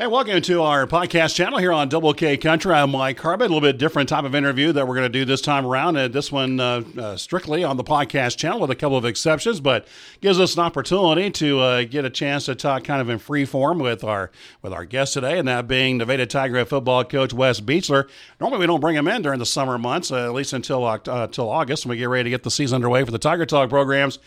Hey, welcome to our podcast channel here on Double K Country. I'm Mike Harbit. A little bit different type of interview that we're going to do this time around. And this one uh, uh, strictly on the podcast channel with a couple of exceptions, but gives us an opportunity to uh, get a chance to talk kind of in free form with our with our guest today, and that being Nevada Tiger football coach Wes Beechler. Normally, we don't bring him in during the summer months, uh, at least until uh, until August, when we get ready to get the season underway for the Tiger Talk programs.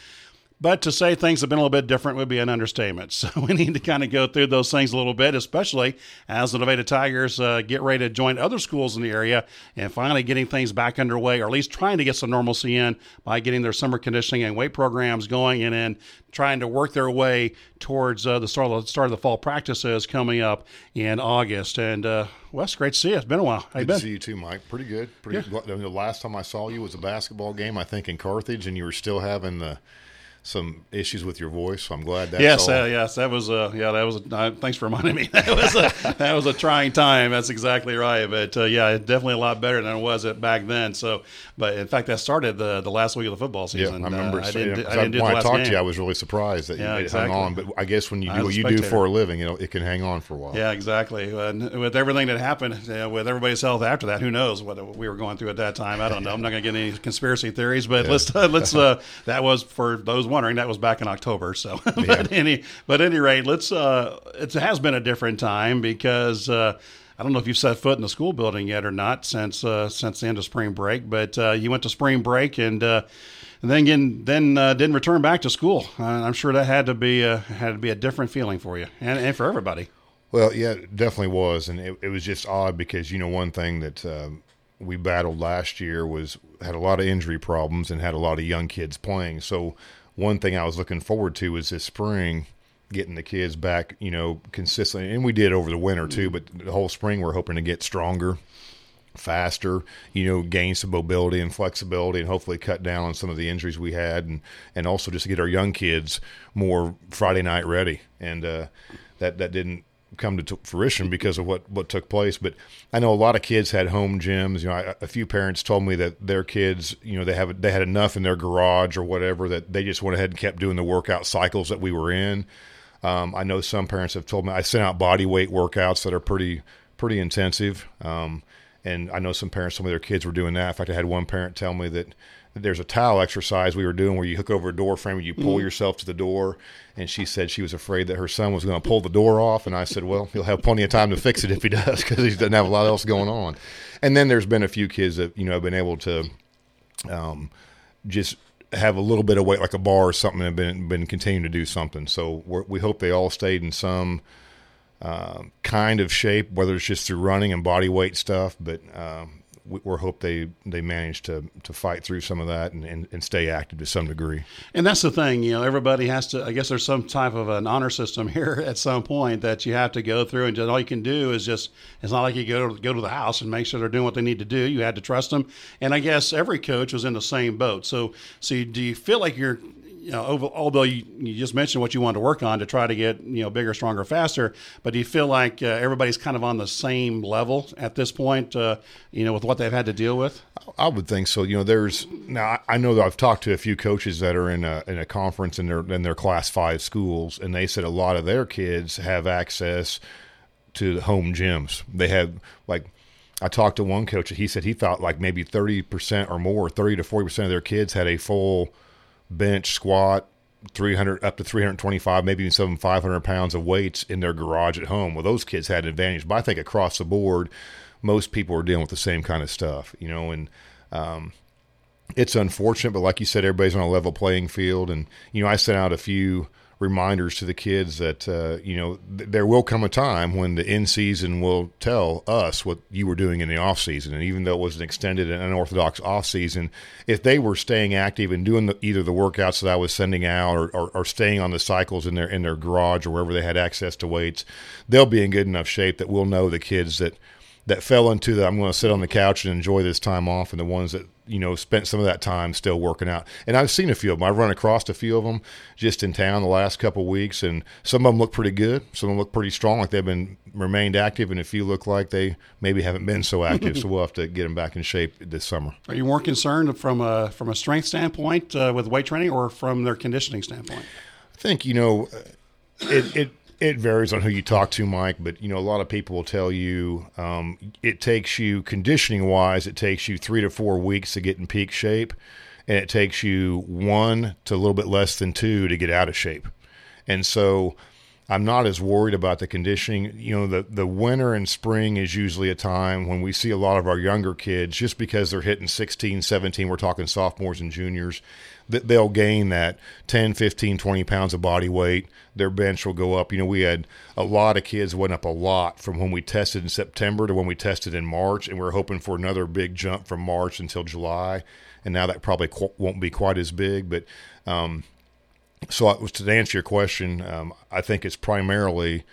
But to say things have been a little bit different would be an understatement. So we need to kind of go through those things a little bit, especially as the Nevada Tigers uh, get ready to join other schools in the area and finally getting things back underway, or at least trying to get some normalcy in by getting their summer conditioning and weight programs going, and then trying to work their way towards uh, the start of the, start of the fall practices coming up in August. And uh, Wes, great to see you. It's been a while. How you been? to see you too, Mike. Pretty good. Pretty. Yeah. The last time I saw you was a basketball game, I think, in Carthage, and you were still having the some issues with your voice. So I'm glad that. Yes, uh, yes, that was. Uh, yeah, that was. Uh, thanks for reminding me. That was a that was a trying time. That's exactly right. But uh, yeah, definitely a lot better than it was at back then. So, but in fact, that started the the last week of the football season. Yeah, I remember. Uh, I didn't, yeah, I didn't do when I talked game. to you, I was really surprised that yeah, you exactly. hung on. But I guess when you do what you do for a living, you know, it can hang on for a while. Yeah, exactly. And with everything that happened, with everybody's health after that, who knows what we were going through at that time? I don't know. I'm not going to get any conspiracy theories, but yeah. let's let's. Uh, that was for those wondering. That was back in October. So, yeah. but any but any rate, let's. Uh, it has been a different time because. Uh, I don't know if you've set foot in the school building yet or not since uh, since the end of spring break, but uh, you went to spring break and, uh, and then again, then uh, didn't return back to school. Uh, I'm sure that had to be a, had to be a different feeling for you and, and for everybody. Well, yeah, it definitely was, and it, it was just odd because you know one thing that um, we battled last year was had a lot of injury problems and had a lot of young kids playing. So one thing I was looking forward to was this spring getting the kids back, you know, consistently. And we did over the winter too, but the whole spring we're hoping to get stronger, faster, you know, gain some mobility and flexibility and hopefully cut down on some of the injuries we had and, and also just get our young kids more Friday night ready. And uh, that, that didn't come to fruition because of what what took place. But I know a lot of kids had home gyms. You know, I, a few parents told me that their kids, you know, they have they had enough in their garage or whatever that they just went ahead and kept doing the workout cycles that we were in. Um, I know some parents have told me I sent out body weight workouts that are pretty pretty intensive. Um, and I know some parents, some of their kids were doing that. In fact, I had one parent tell me that there's a towel exercise we were doing where you hook over a door frame and you pull mm-hmm. yourself to the door. And she said she was afraid that her son was going to pull the door off. And I said, well, he'll have plenty of time to fix it if he does because he doesn't have a lot else going on. And then there's been a few kids that, you know, have been able to um, just have a little bit of weight, like a bar or something, and been, been continuing to do something. So we hope they all stayed in some uh, kind of shape, whether it's just through running and body weight stuff. But um, we, we hope they they manage to to fight through some of that and, and, and, stay active to some degree. And that's the thing, you know, everybody has to. I guess there's some type of an honor system here at some point that you have to go through, and just, all you can do is just. It's not like you go go to the house and make sure they're doing what they need to do. You had to trust them, and I guess every coach was in the same boat. So, so do you feel like you're you know, although you, you, just mentioned what you wanted to work on to try to get you know bigger, stronger, faster, but do you feel like uh, everybody's kind of on the same level at this point? Uh, you know, with what they've had to deal with. I would think so. You know, there's now I know that I've talked to a few coaches that are in a in a conference in their in their class five schools, and they said a lot of their kids have access to home gyms. They have like. I talked to one coach. And he said he thought like maybe thirty percent or more, thirty to forty percent of their kids had a full bench, squat, 300 up to 325, maybe even some 500 pounds of weights in their garage at home. Well, those kids had an advantage, but I think across the board, most people are dealing with the same kind of stuff, you know, and um, it's unfortunate, but like you said, everybody's on a level playing field. And, you know, I sent out a few reminders to the kids that uh, you know th- there will come a time when the in season will tell us what you were doing in the off season, and even though it was an extended and unorthodox off season, if they were staying active and doing the, either the workouts that I was sending out or, or, or, staying on the cycles in their in their garage or wherever they had access to weights, they'll be in good enough shape that we'll know the kids that that fell into the I'm going to sit on the couch and enjoy this time off, and the ones that you know spent some of that time still working out. And I've seen a few of them. I've run across a few of them just in town the last couple of weeks, and some of them look pretty good. Some of them look pretty strong, like they've been remained active, and a few look like they maybe haven't been so active. so we'll have to get them back in shape this summer. Are you more concerned from a from a strength standpoint uh, with weight training, or from their conditioning standpoint? I think you know it, it it varies on who you talk to, Mike. But you know, a lot of people will tell you um, it takes you conditioning wise, it takes you three to four weeks to get in peak shape, and it takes you one to a little bit less than two to get out of shape. And so, I'm not as worried about the conditioning. You know, the the winter and spring is usually a time when we see a lot of our younger kids just because they're hitting 16, 17, we're talking sophomores and juniors, that they'll gain that 10, 15, 20 pounds of body weight. Their bench will go up. You know, we had a lot of kids went up a lot from when we tested in September to when we tested in March, and we are hoping for another big jump from March until July. And now that probably qu- won't be quite as big, but um, so I, to answer your question, um, I think it's primarily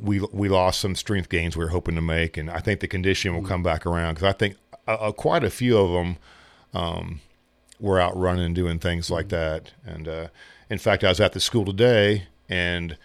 we we lost some strength gains we were hoping to make, and I think the condition will come back around because I think uh, quite a few of them um, were out running and doing things like that. And uh, in fact, I was at the school today, and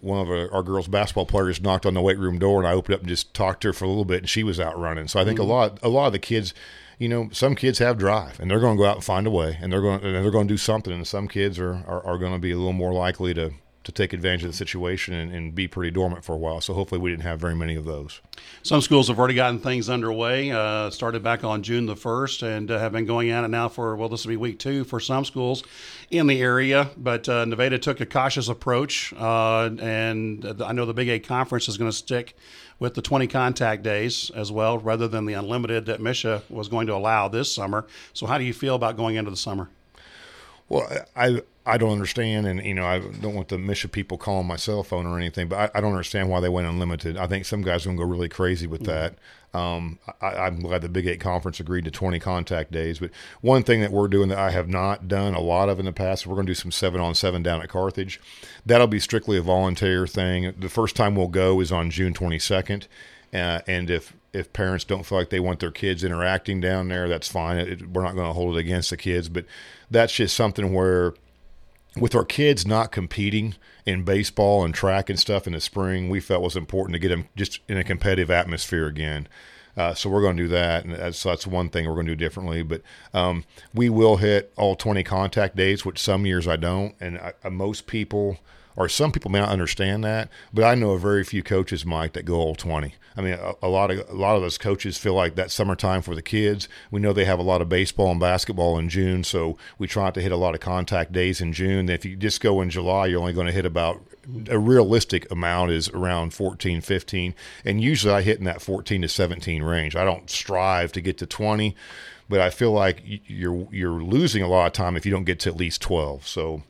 one of our, our, girls' basketball players knocked on the weight room door, and I opened up and just talked to her for a little bit, and she was out running. So I think mm-hmm. a lot a lot of the kids you know, some kids have drive and they're going to go out and find a way and they're going and they're going to do something. And some kids are, are, are going to be a little more likely to, to take advantage of the situation and, and, be pretty dormant for a while. So hopefully we didn't have very many of those. Some schools have already gotten things underway. Uh, started back on June the first and uh, have been going at it now for well, this will be week two for some schools in the area. But uh, Nevada took a cautious approach, uh, and I know the Big Eight conference is going to stick with the 20 contact days as well, rather than the unlimited that MSHSAA was going to allow this summer. So, how do you feel about going into the summer? Well, I I don't understand, and you know I don't want the MSHSAA people calling my cell phone or anything, but I, I don't understand why they went unlimited. I think some guys are going to go really crazy with that. Um, I, am glad the Big Eight Conference agreed to 20 contact days. But one thing that we're doing that I have not done a lot of in the past, we're going to do some seven on seven down at Carthage. That'll be strictly a volunteer thing. The first time we'll go is on June 22nd. Uh, and if if parents don't feel like they want their kids interacting down there, that's fine. It, we're not going to hold it against the kids, but that's just something where with our kids not competing in baseball and track and stuff in the spring, we felt was important to get them just in a competitive atmosphere again. Uh, so we're going to do that, and that's, that's one thing we're going to do differently. But um, we will hit all 20 contact days, which some years I don't, and I, I, most people – or some people may not understand that, but I know a very few coaches, Mike, that go all twenty. I mean, a, a, lot of a lot of those coaches feel like that summertime for the kids. We know they have a lot of baseball and basketball in June, so we try not to hit a lot of contact days in June. If you just go in July, you're only going to hit about a realistic amount is around 14, 15, and usually I hit in that 14 to 17 range. I don't strive to get to 20, but I feel like you're you're losing a lot of time if you don't get to at least 12. So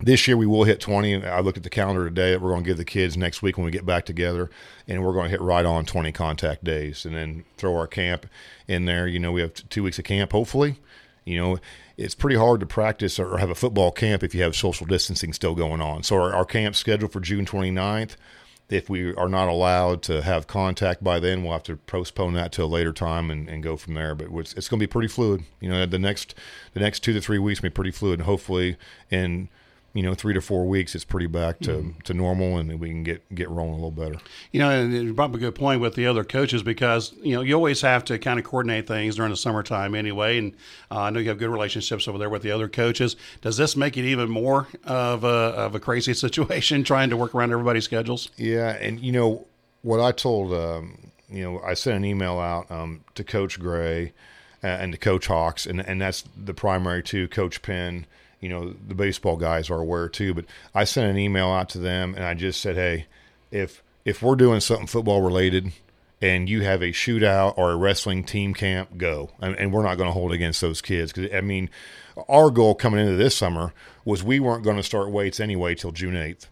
this year we will hit 20. and I looked at the calendar today that we're going to give the kids next week when we get back together, and we're going to hit right on 20 contact days, and then throw our camp in there. You know, we have two weeks of camp, hopefully. You know, it's pretty hard to practice or have a football camp if you have social distancing still going on. So our, our camp's scheduled for June 29th. If we are not allowed to have contact by then, we'll have to postpone that to a later time and, and go from there. But it's, it's going to be pretty fluid. You know, the next the next two to three weeks will be pretty fluid, and hopefully in – you know, three to four weeks, it's pretty back to, mm to normal, and we can get get rolling a little better. You know, and you brought up a good point with the other coaches because you know you always have to kind of coordinate things during the summertime anyway. And uh, I know you have good relationships over there with the other coaches. Does this make it even more of a of a crazy situation trying to work around everybody's schedules? Yeah, and you know what I told, um, you know, I sent an email out um, to Coach Gray uh, and to Coach Hawks, and and that's the primary two, Coach Penn you know the baseball guys are aware too. But I sent an email out to them and I just said, hey, if if we're doing something football related and you have a shootout or a wrestling team camp, go. And, and we're not going to hold against those kids because I mean, our goal coming into this summer was we weren't going to start weights anyway till June eighth,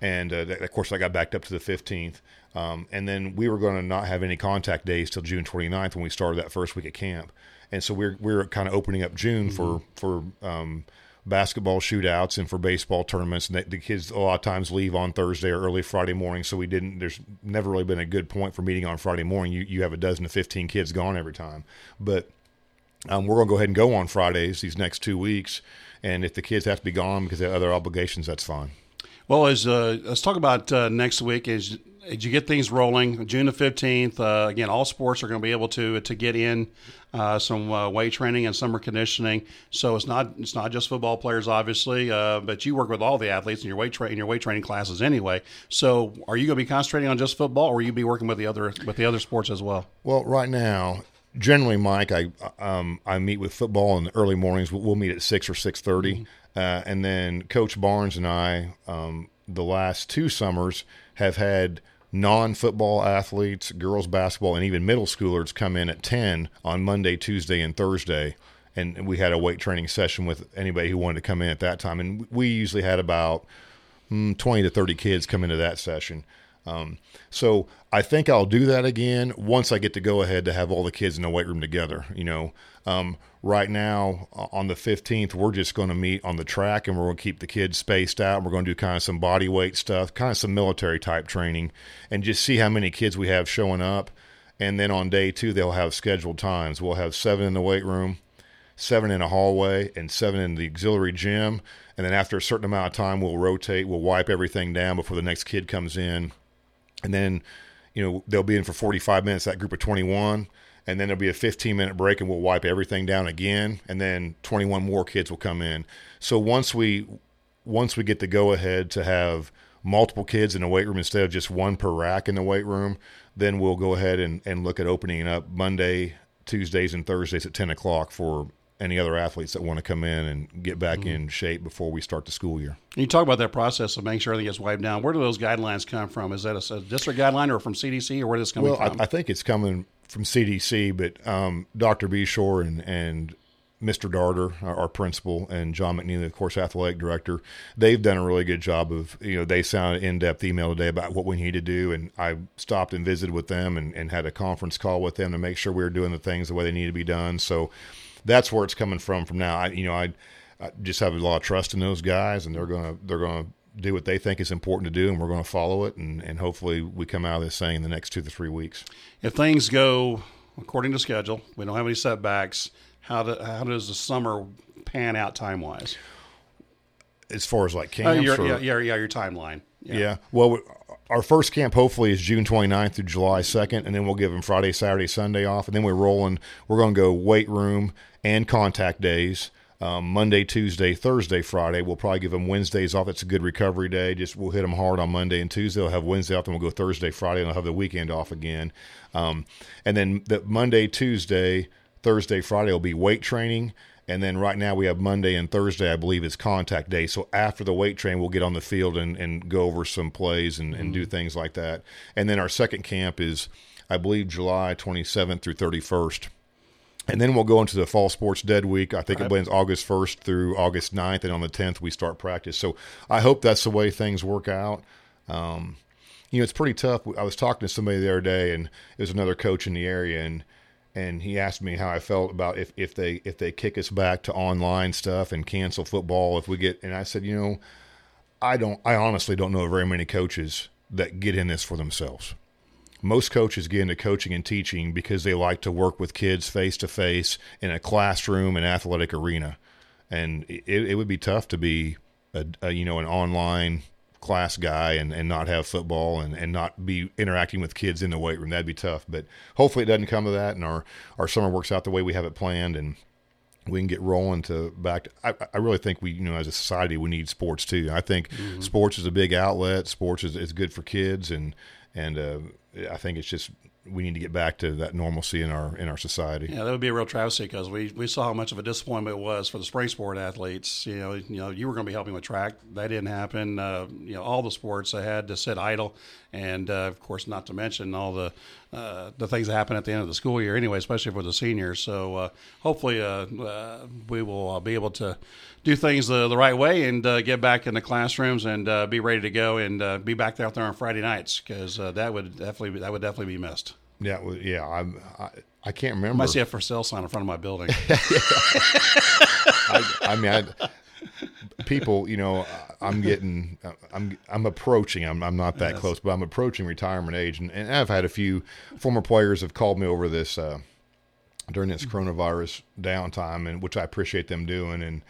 and uh, of course I got backed up to the fifteenth. Um, and then we were going to not have any contact days till June 29th when we started that first week at camp. And so we're we're kind of opening up June mm-hmm. for for um, basketball shootouts and for baseball tournaments. And the kids a lot of times leave on Thursday or early Friday morning, so we didn't. There's never really been a good point for meeting on Friday morning. You you have a dozen to fifteen kids gone every time, but um, we're going to go ahead and go on Fridays these next two weeks. And if the kids have to be gone because they have other obligations, that's fine. Well, as uh, let's talk about uh, next week. As, as you get things rolling, June the fifteenth. Uh, again, all sports are going to be able to to get in uh, some uh, weight training and summer conditioning. So it's not it's not just football players, obviously, uh, but you work with all the athletes in your weight tra- in your weight training classes anyway. So are you going to be concentrating on just football, or will you be working with the other with the other sports as well? Well, right now, generally, Mike, I um, I meet with football in the early mornings. We'll, we'll meet at six or six thirty, mm-hmm. Uh, and then Coach Barnes and I, um, the last two summers, have had non-football athletes, girls basketball, and even middle schoolers come in at ten on Monday, Tuesday, and Thursday. And we had a weight training session with anybody who wanted to come in at that time. And we usually had about mm, 20 to 30 kids come into that session. Um, so I think I'll do that again once I get to go ahead to have all the kids in the weight room together. You know, um, right now on the 15th, we're just going to meet on the track and we're going to keep the kids spaced out. We're going to do kind of some body weight stuff, kind of some military type training, and just see how many kids we have showing up. And then on day two, they'll have scheduled times. We'll have seven in the weight room, seven in a hallway, and seven in the auxiliary gym. And then after a certain amount of time, we'll rotate, we'll wipe everything down before the next kid comes in and then you know they'll be in for 45 minutes that group of 21 and then there'll be a 15 minute break and we'll wipe everything down again and then 21 more kids will come in. So once we once we get the go ahead to have multiple kids in the weight room instead of just one per rack in the weight room then we'll go ahead and, and look at opening up monday tuesdays and thursdays at 10 o'clock for any other athletes that want to come in and get back mm-hmm. in shape before we start the school year. You talk about that process of making sure everything gets wiped down. Where do those guidelines come from? Is that a, a district guideline or from CDC, or where is this coming well, from? I, I, think it's coming from CDC, but um, Dr. Beshore and, and Mr. Darter, our, principal, and John McNeely, of course, athletic director, they've done a really good job of, you know, they sounded in-depth email today about what we need to do. And I stopped and visited with them and, and had a conference call with them to make sure we were doing the things the way they need to be done. So that's where it's coming from. From now, I you know I, I just have a lot of trust in those guys, and they're gonna they're gonna do what they think is important to do, and we're going to follow it, and, and hopefully we come out of this thing in the next two to three weeks. If things go according to schedule, we don't have any setbacks. How do, how does the summer pan out time wise? As far as like uh, camps, uh, your, or, yeah, yeah, yeah, your timeline. Yeah. yeah. Well, our first camp hopefully is June 29th through July 2nd, and then we'll give them Friday, Saturday, Sunday off, and then we're rolling. We're going to go weight room and contact days. Um, Monday, Tuesday, Thursday, Friday. We'll probably give them Wednesdays off. It's a good recovery day. Just we'll hit them hard on Monday and Tuesday. They'll have Wednesday off, and we'll go Thursday, Friday, and they'll have the weekend off again. Um, and then the Monday, Tuesday, Thursday, Friday will be weight training. And then right now we have Monday and Thursday, I believe, is contact day. So after the weight train, we'll get on the field and, and go over some plays and, and mm-hmm. do things like that. And then our second camp is, I believe, July 27th through 31st. And then we'll go into the fall sports dead week. I think right. it ends August 1st through August 9th. And on the 10th, we start practice. So I hope that's the way things work out. Um, you know, it's pretty tough. I was talking to somebody the other day, and it was another coach in the area, and and he asked me how I felt about if, if they if they kick us back to online stuff and cancel football if we get and I said, you know, I don't I honestly don't know very many coaches that get in this for themselves most coaches get into coaching and teaching because they like to work with kids face to face in a classroom and athletic arena. And it, it would be tough to be a, a, you know an online class guy and, and not have football and, and not be interacting with kids in the weight room. That'd be tough. But hopefully it doesn't come to that and our, our summer works out the way we have it planned and we can get rolling to back. To, I, I really think we, you know, as a society, we need sports too. I think mm-hmm. sports is a big outlet. Sports is, is good for kids and, and uh, I think it's just we need to get back to that normalcy in our in our society. Yeah, that would be a real travesty because we, we saw how much of a disappointment it was for the spring sport athletes. You know, you know, you were going to be helping with track, that didn't happen. Uh, you know, all the sports had to sit idle, and uh, of course, not to mention all the uh, the things that happen at the end of the school year, anyway, especially for the seniors. So uh, hopefully, uh, uh, we will be able to do things the, the right way and get back in the classrooms and be ready to go and be back out there on Friday nights because that would definitely that would definitely be missed. Yeah, well, yeah. I'm, I I can't remember. I might see a for sale sign in front of my building. I, I, mean, I, people, you know, I'm getting, I'm, I'm approaching. I'm, I'm not that yes. close, but I'm approaching retirement age, and, and I've had a few former players have called me over this uh, during this coronavirus downtime, and which I appreciate them doing, and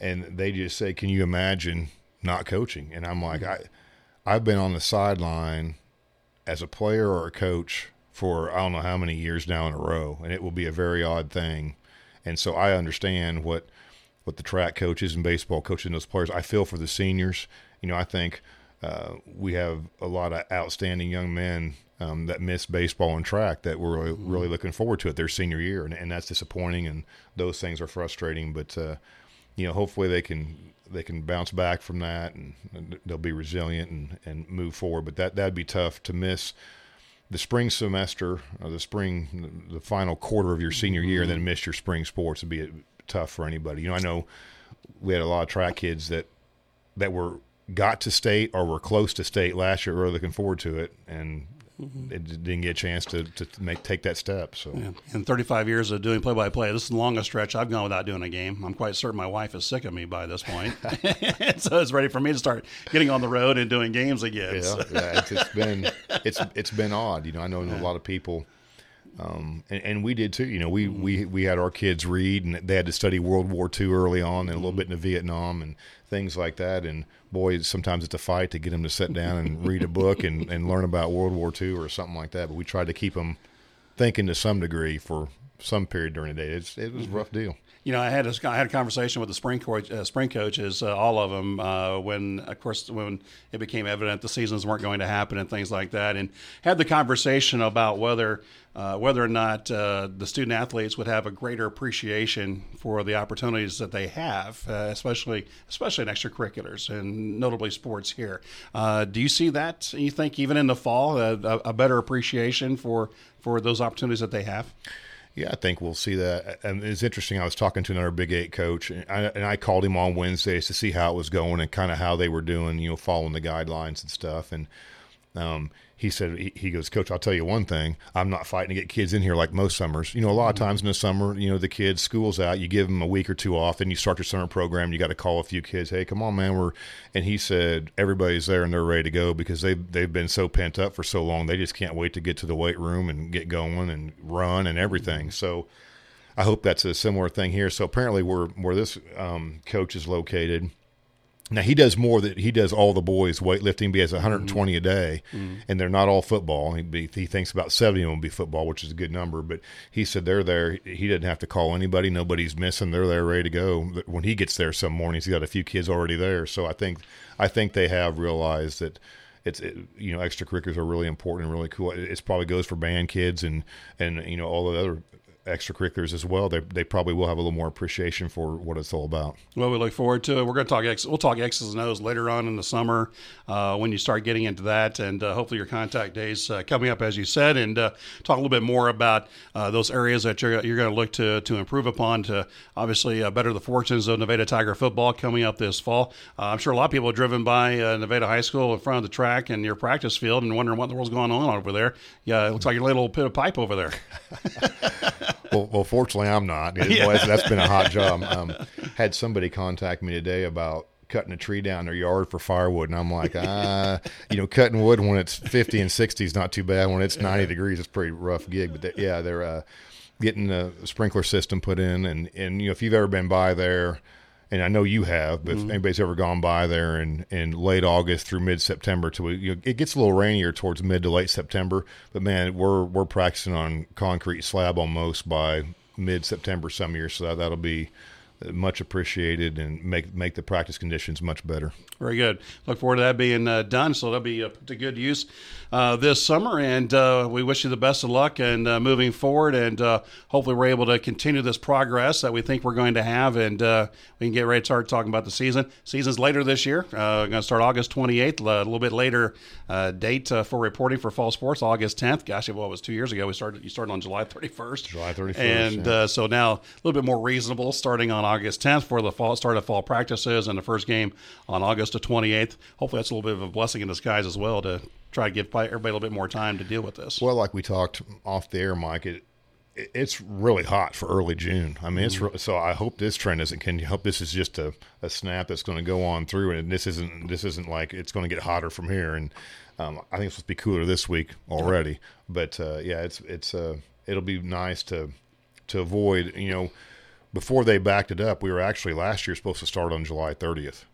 and they just say, "Can you imagine not coaching. And I'm like, I, I've been on the sideline as a player or a coach for I don't know how many years now in a row, and it will be a very odd thing. And so I understand what what the track coaches and baseball coaches and those players. I feel for the seniors. You know, I think uh, we have a lot of outstanding young men um, that miss baseball and track that we're really, really, looking forward to it their senior year, and, and that's disappointing, and those things are frustrating. But uh, you know, hopefully they can they can bounce back from that, and, and they'll be resilient and, and move forward. But that that'd be tough to miss the spring semester, or the spring, the final quarter of your senior year, and then miss your spring sports would be tough for anybody. You know, I know we had a lot of track kids that that were got to state or were close to state last year, really looking forward to it, and mm-hmm. it didn't get a chance to, to make take that step. So, yeah. in 35 years of doing play by play, this is the longest stretch I've gone without doing a game. I'm quite certain my wife is sick of me by this point, so it's ready for me to start getting on the road and doing games again. Yeah, so. yeah it's, it's been it's it's been odd. You know, I know yeah. a lot of people. Um, and, and, we did too. You know, we, mm-hmm. we we had our kids read, and they had to study World War II early on, and a little mm-hmm. bit into Vietnam, and things like that. And boy, sometimes it's a fight to get them to sit down and read a book and, and learn about World War II or something like that. But we tried to keep them thinking to some degree for some period during the day. It's, it was a rough deal you know, I had a, I had a conversation with the spring uh, spring coaches, uh, all of them, uh, when of course when it became evident the seasons weren't going to happen and things like that, and had the conversation about whether uh, whether or not uh, the student athletes would have a greater appreciation for the opportunities that they have, uh, especially especially in extracurriculars and notably sports here. do you see that? You think even in the fall, a, a better appreciation for for those opportunities that they have? Yeah, I think we'll see that. And it's interesting. I was talking to another Big Eight coach, and I, and I called him on Wednesdays to see how it was going and kind of how they were doing, you know, following the guidelines and stuff. And um, he said he, goes coach i'll tell you one thing i'm not fighting to get kids in here like most summers you know a lot of mm-hmm. times in the summer you know the kids school's out you give them a week or two off then you start your summer program you got to call a few kids hey come on man we're and he said everybody's there and they're ready to go because they've, they've been so pent up for so long they just can't wait to get to the weight room and get going and run and everything mm-hmm. so i hope that's a similar thing here so apparently where where this um, coach is located now he does more that he does all the boys weightlifting. He has 120 mm-hmm. a day, mm-hmm. and they're not all football. He, be, he thinks about 70 of them will be football, which is a good number. But he said they're there. He didn't have to call anybody. Nobody's missing. They're there, ready to go. When he gets there some mornings, he's got a few kids already there. So I think I think they have realized that it's it, you know extracurriculars are really important and really cool. It, it probably goes for band kids and and you know all the other extracurriculars as well, they, they probably will have a little more appreciation for what it's all about. Well, we look forward to it. We're going to talk X, we'll talk X's and O's later on in the summer uh, when you start getting into that, and uh, hopefully your contact days uh, coming up as you said, and uh, talk a little bit more about uh, those areas that you're, you're going to look to to improve upon to obviously uh, better the fortunes of Nevada Tiger football coming up this fall. I'm sure a lot of people are driven by Nevada High School in front of the track and your practice field and wondering what the world's going on over there. Yeah, it looks like a little bit of pipe over there. well, well, fortunately, I'm not. yeah. that's been a hot job. Um, had somebody contact me today about cutting a tree down their yard for firewood, and I'm like, ah, you know, cutting wood when it's 50 and 60 is not too bad. When it's 90 degrees, it's a pretty rough gig. But they, yeah, they're uh, getting a sprinkler system put in, and and you know, if you've ever been by there and I know you have, but mm-hmm. if anybody's ever gone by there in, in late August through mid September to you know, it gets a little rainier towards mid to late September. But man, we're we're practicing on concrete slab almost by mid September some years, so that, that'll be much appreciated and make make the practice conditions much better. Very good. Look forward to that being uh, done. So that'll be uh, put to good use uh, this summer, and uh, we wish you the best of luck and uh, moving forward. And uh, hopefully, we're able to continue this progress that we think we're going to have, and we can get ready to start talking about the season. Season's later this year. Uh, going to start August 28th, a little bit later date for reporting for fall sports, August 10th. Gosh, well, it was two years ago. We started. You started on July 31st. July 31st. And yeah. so now a little bit more reasonable, starting on August 10th for the fall start of fall practices and the first game on August the 28th. Hopefully, that's a little bit of a blessing in disguise as well to try to give everybody a little bit more time to deal with this. Well, like we talked off the air, Mike, it, it's really hot for early June. I mean, mm-hmm. it's so. I hope this trend isn't. Can you hope this is just a, a snap that's going to go on through, and this isn't this isn't like it's going to get hotter from here. And um, I think it's supposed to be cooler this week already. But uh, yeah, it's it's uh, it'll be nice to to avoid you know before they backed it up, we were actually last year supposed to start on July 30th.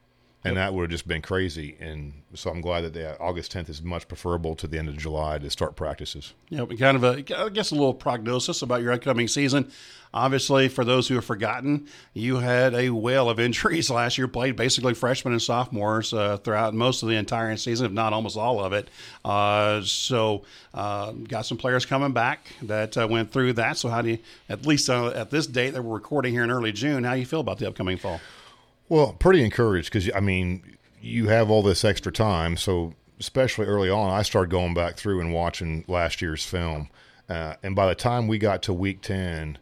And that would have just been crazy. And so I'm glad that the August 10th is much preferable to the end of July to start practices. Yeah, kind of a, I guess, a little prognosis about your upcoming season. Obviously, for those who have forgotten, you had a whale of injuries last year. Played basically freshmen and sophomores uh, throughout most of the entire season, if not almost all of it. Uh, so, uh, got some players coming back that uh, went through that. So, how do you, at least uh, at this date that we're recording here in early June, how do you feel about the upcoming fall? Well, pretty encouraged because I mean, you have all this extra time, so especially early on, I started going back through and watching last year's film, uh, and by the time we got to week ten,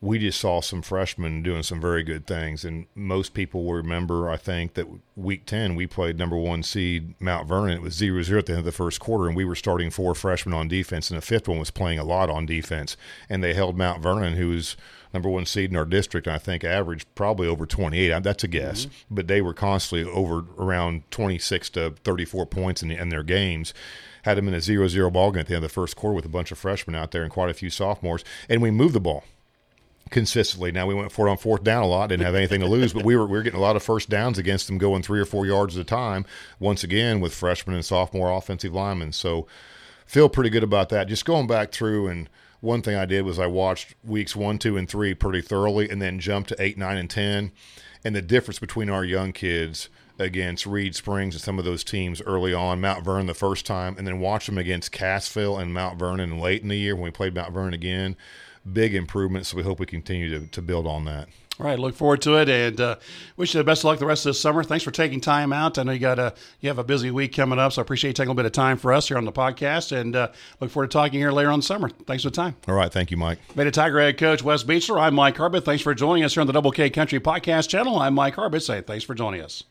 we just saw some freshmen doing some very good things, and most people will remember, I think, that week ten we played number one seed Mount Vernon. It was 0-0 at the end of the first quarter, and we were starting four freshmen on defense, and the fifth one was playing a lot on defense, and they held Mount Vernon, who was number one seed in our district, and I think averaged probably over 28. That's a guess, mm-hmm. but they were constantly over around 26 to 34 points in, in their games. Had them in a 0 0 ball game at the end of the first quarter with a bunch of freshmen out there and quite a few sophomores, and we moved the ball consistently. Now we went for it on fourth down a lot, didn't have anything to lose, but we were we were getting a lot of first downs against them, going three or four yards at a time. Once again, with freshmen and sophomore offensive linemen, so feel pretty good about that. Just going back through and one thing I did was I watched weeks one, two, and three pretty thoroughly, and then jumped to eight, nine, and ten. And the difference between our young kids against Reed Springs and some of those teams early on, Mount Vernon the first time, and then watch them against Cassville and Mount Vernon late in the year when we played Mount Vernon again. Big improvements. So we hope we continue to, to build on that. All right, look forward to it, and uh, wish you the best of luck the rest of this summer. Thanks for taking time out. I know you got a you have a busy week coming up, so I appreciate you taking a little bit of time for us here on the podcast, and uh, look forward to talking here later on the summer. Thanks for the time. All right, thank you, Mike. Beta Tiger head coach Wes Beechler. I'm Mike Harbit. Thanks for joining us here on the Double K Country Podcast channel. I'm Mike Harbit. Say thanks for joining us.